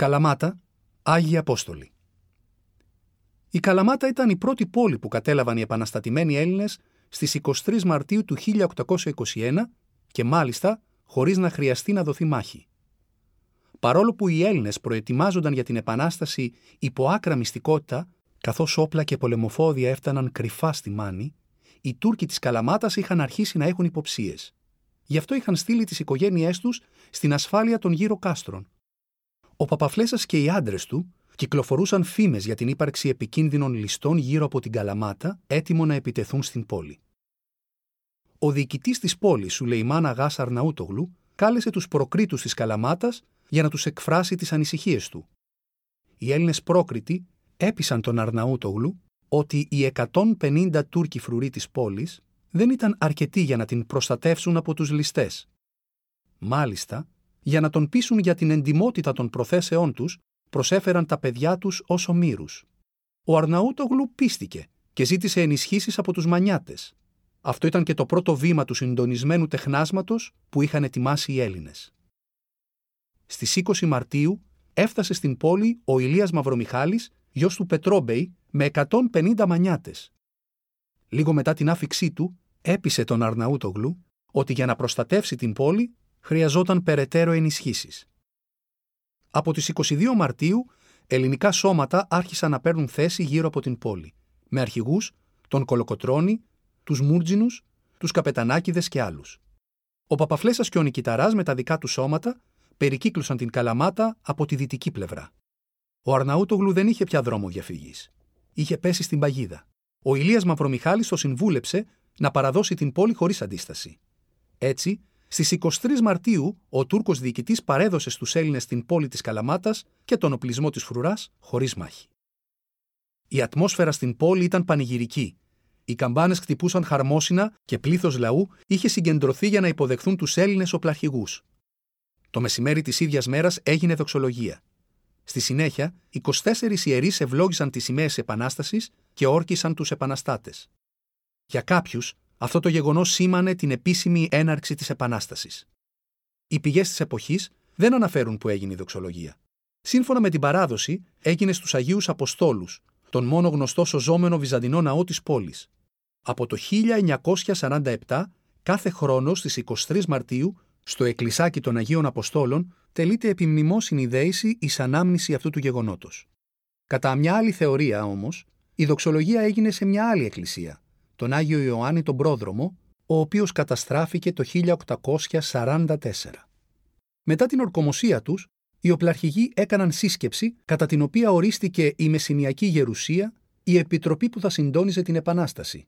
Καλαμάτα, Άγιοι Απόστολοι. Η Καλαμάτα ήταν η πρώτη πόλη που κατέλαβαν οι επαναστατημένοι Έλληνες στις 23 Μαρτίου του 1821 και μάλιστα χωρίς να χρειαστεί να δοθεί μάχη. Παρόλο που οι Έλληνες προετοιμάζονταν για την Επανάσταση υπό άκρα μυστικότητα, καθώς όπλα και πολεμοφόδια έφταναν κρυφά στη Μάνη, οι Τούρκοι της Καλαμάτας είχαν αρχίσει να έχουν υποψίες. Γι' αυτό είχαν στείλει τις οικογένειές τους στην ασφάλεια των γύρω κάστρων. Ο Παπαφλέσσα και οι άντρες του κυκλοφορούσαν φήμες για την ύπαρξη επικίνδυνων ληστών γύρω από την Καλαμάτα, έτοιμο να επιτεθούν στην πόλη. Ο διοικητής της πόλης, Σουλεϊμάν Αγάς Αρναούτογλου, κάλεσε τους προκρίτους της Καλαμάτας για να τους εκφράσει τις ανησυχίες του. Οι Έλληνες πρόκριτοι έπεισαν τον Αρναούτογλου ότι οι 150 Τούρκοι φρουροί της πόλης δεν ήταν αρκετοί για να την προστατεύσουν από τους ληστές. Μάλιστα, για να τον πείσουν για την εντιμότητα των προθέσεών τους, προσέφεραν τα παιδιά τους ως ομήρους. Ο Αρναούτογλου πίστηκε και ζήτησε ενισχύσεις από τους μανιάτες. Αυτό ήταν και το πρώτο βήμα του συντονισμένου τεχνάσματος που είχαν ετοιμάσει οι Έλληνες. Στις 20 Μαρτίου έφτασε στην πόλη ο Ηλίας Μαυρομιχάλης, γιος του Πετρόμπεϊ, με 150 μανιάτες. Λίγο μετά την άφηξή του, έπεισε τον Αρναούτογλου ότι για να προστατεύσει την πόλη χρειαζόταν περαιτέρω ενισχύσεις. Από τις 22 Μαρτίου, ελληνικά σώματα άρχισαν να παίρνουν θέση γύρω από την πόλη, με αρχηγούς τον Κολοκοτρώνη, τους Μούρτζινους, τους Καπετανάκηδες και άλλους. Ο Παπαφλέσας και ο Νικηταράς με τα δικά τους σώματα περικύκλωσαν την Καλαμάτα από τη δυτική πλευρά. Ο Αρναούτογλου δεν είχε πια δρόμο διαφυγής. Είχε πέσει στην παγίδα. Ο Ηλίας Μαυρομιχάλης το συμβούλεψε να παραδώσει την πόλη χωρίς αντίσταση. Έτσι, στις 23 Μαρτίου, ο Τούρκος διοικητής παρέδωσε στους Έλληνες την πόλη της Καλαμάτας και τον οπλισμό της φρουράς χωρίς μάχη. Η ατμόσφαιρα στην πόλη ήταν πανηγυρική. Οι καμπάνες χτυπούσαν χαρμόσυνα και πλήθος λαού είχε συγκεντρωθεί για να υποδεχθούν τους Έλληνες οπλαρχηγούς. Το μεσημέρι της ίδιας μέρας έγινε δοξολογία. Στη συνέχεια, 24 ιερείς ευλόγησαν τις σημαίες Επανάστασης και όρκησαν τους επαναστάτες. Για κάποιους, αυτό το γεγονός σήμανε την επίσημη έναρξη της Επανάστασης. Οι πηγές της εποχής δεν αναφέρουν που έγινε η δοξολογία. Σύμφωνα με την παράδοση, έγινε στους Αγίους Αποστόλους, τον μόνο γνωστό σωζόμενο βυζαντινό ναό της πόλης. Από το 1947, κάθε χρόνο στις 23 Μαρτίου στο εκκλησάκι των Αγίων Αποστόλων τελείται επιμνημόσυνη δέηση εις ανάμνηση αυτού του γεγονότος. Κατά μια άλλη θεωρία όμως, η δοξολογία έγινε σε μια άλλη εκκλησία, τον Άγιο Ιωάννη τον Πρόδρομο, ο οποίος καταστράφηκε το 1844. Μετά την ορκομοσία τους, οι οπλαρχηγοί έκαναν σύσκεψη κατά την οποία ορίστηκε η Μεσσηνιακή Γερουσία, η επιτροπή που θα συντόνιζε την Επανάσταση.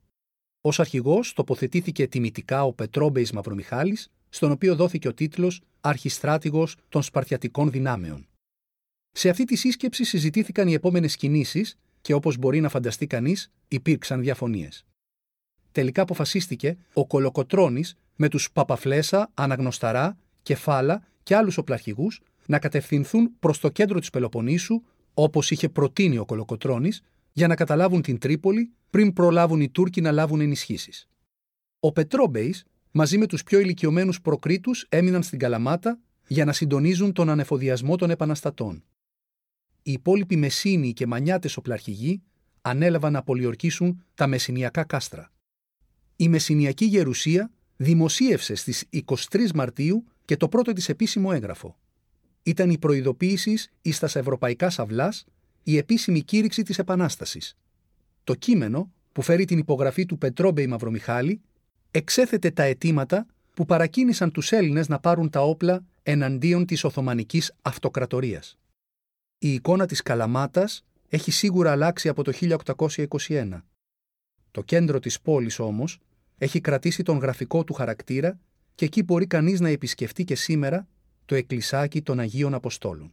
Ω αρχηγός τοποθετήθηκε τιμητικά ο Πετρόμπεϊς Μαυρομιχάλης, στον οποίο δόθηκε ο τίτλος Αρχιστράτηγος των Σπαρτιατικών Δυνάμεων. Σε αυτή τη σύσκεψη συζητήθηκαν οι επόμενες κινήσεις και όπως μπορεί να φανταστεί κανείς, υπήρξαν διαφωνίες. Τελικά αποφασίστηκε ο Κολοκοτρόνη με τους Παπαφλέσα, Αναγνωσταρά, Κεφάλα και άλλους οπλαρχηγούς να κατευθυνθούν προς το κέντρο της Πελοποννήσου, όπως είχε προτείνει ο Κολοκοτρόνη, για να καταλάβουν την Τρίπολη πριν προλάβουν οι Τούρκοι να λάβουν ενισχύσεις. Ο Πετρόμπεϊς μαζί με τους πιο ηλικιωμένους προκρίτου έμειναν στην Καλαμάτα για να συντονίζουν τον ανεφοδιασμό των επαναστατών. Οι υπόλοιποι Μεσίνοι και Μανιάτες οπλαρχηγοί ανέλαβαν να πολιορκήσουν τα μεσηνιακά κάστρα. Η Μεσηνιακή Γερουσία δημοσίευσε στις 23 Μαρτίου και το πρώτο της επίσημο έγγραφο. Ήταν η προειδοποίησης εις τας ευρωπαϊκάς σαυλάς η επίσημη κήρυξη της Επανάστασης. Το κείμενο, που φέρει την υπογραφή του Πετρόμπεϊ Μαυρομιχάλη, εξέθετε τα αιτήματα που παρακίνησαν τους Έλληνες να πάρουν τα όπλα εναντίον της Οθωμανικής Αυτοκρατορίας. Η εικόνα της Καλαμάτας έχει σίγουρα αλλάξει από το 1821. Το κέντρο της πόλης όμως έχει κρατήσει τον γραφικό του χαρακτήρα και εκεί μπορεί κανείς να επισκεφτεί και σήμερα το εκκλησάκι των Αγίων Αποστόλων.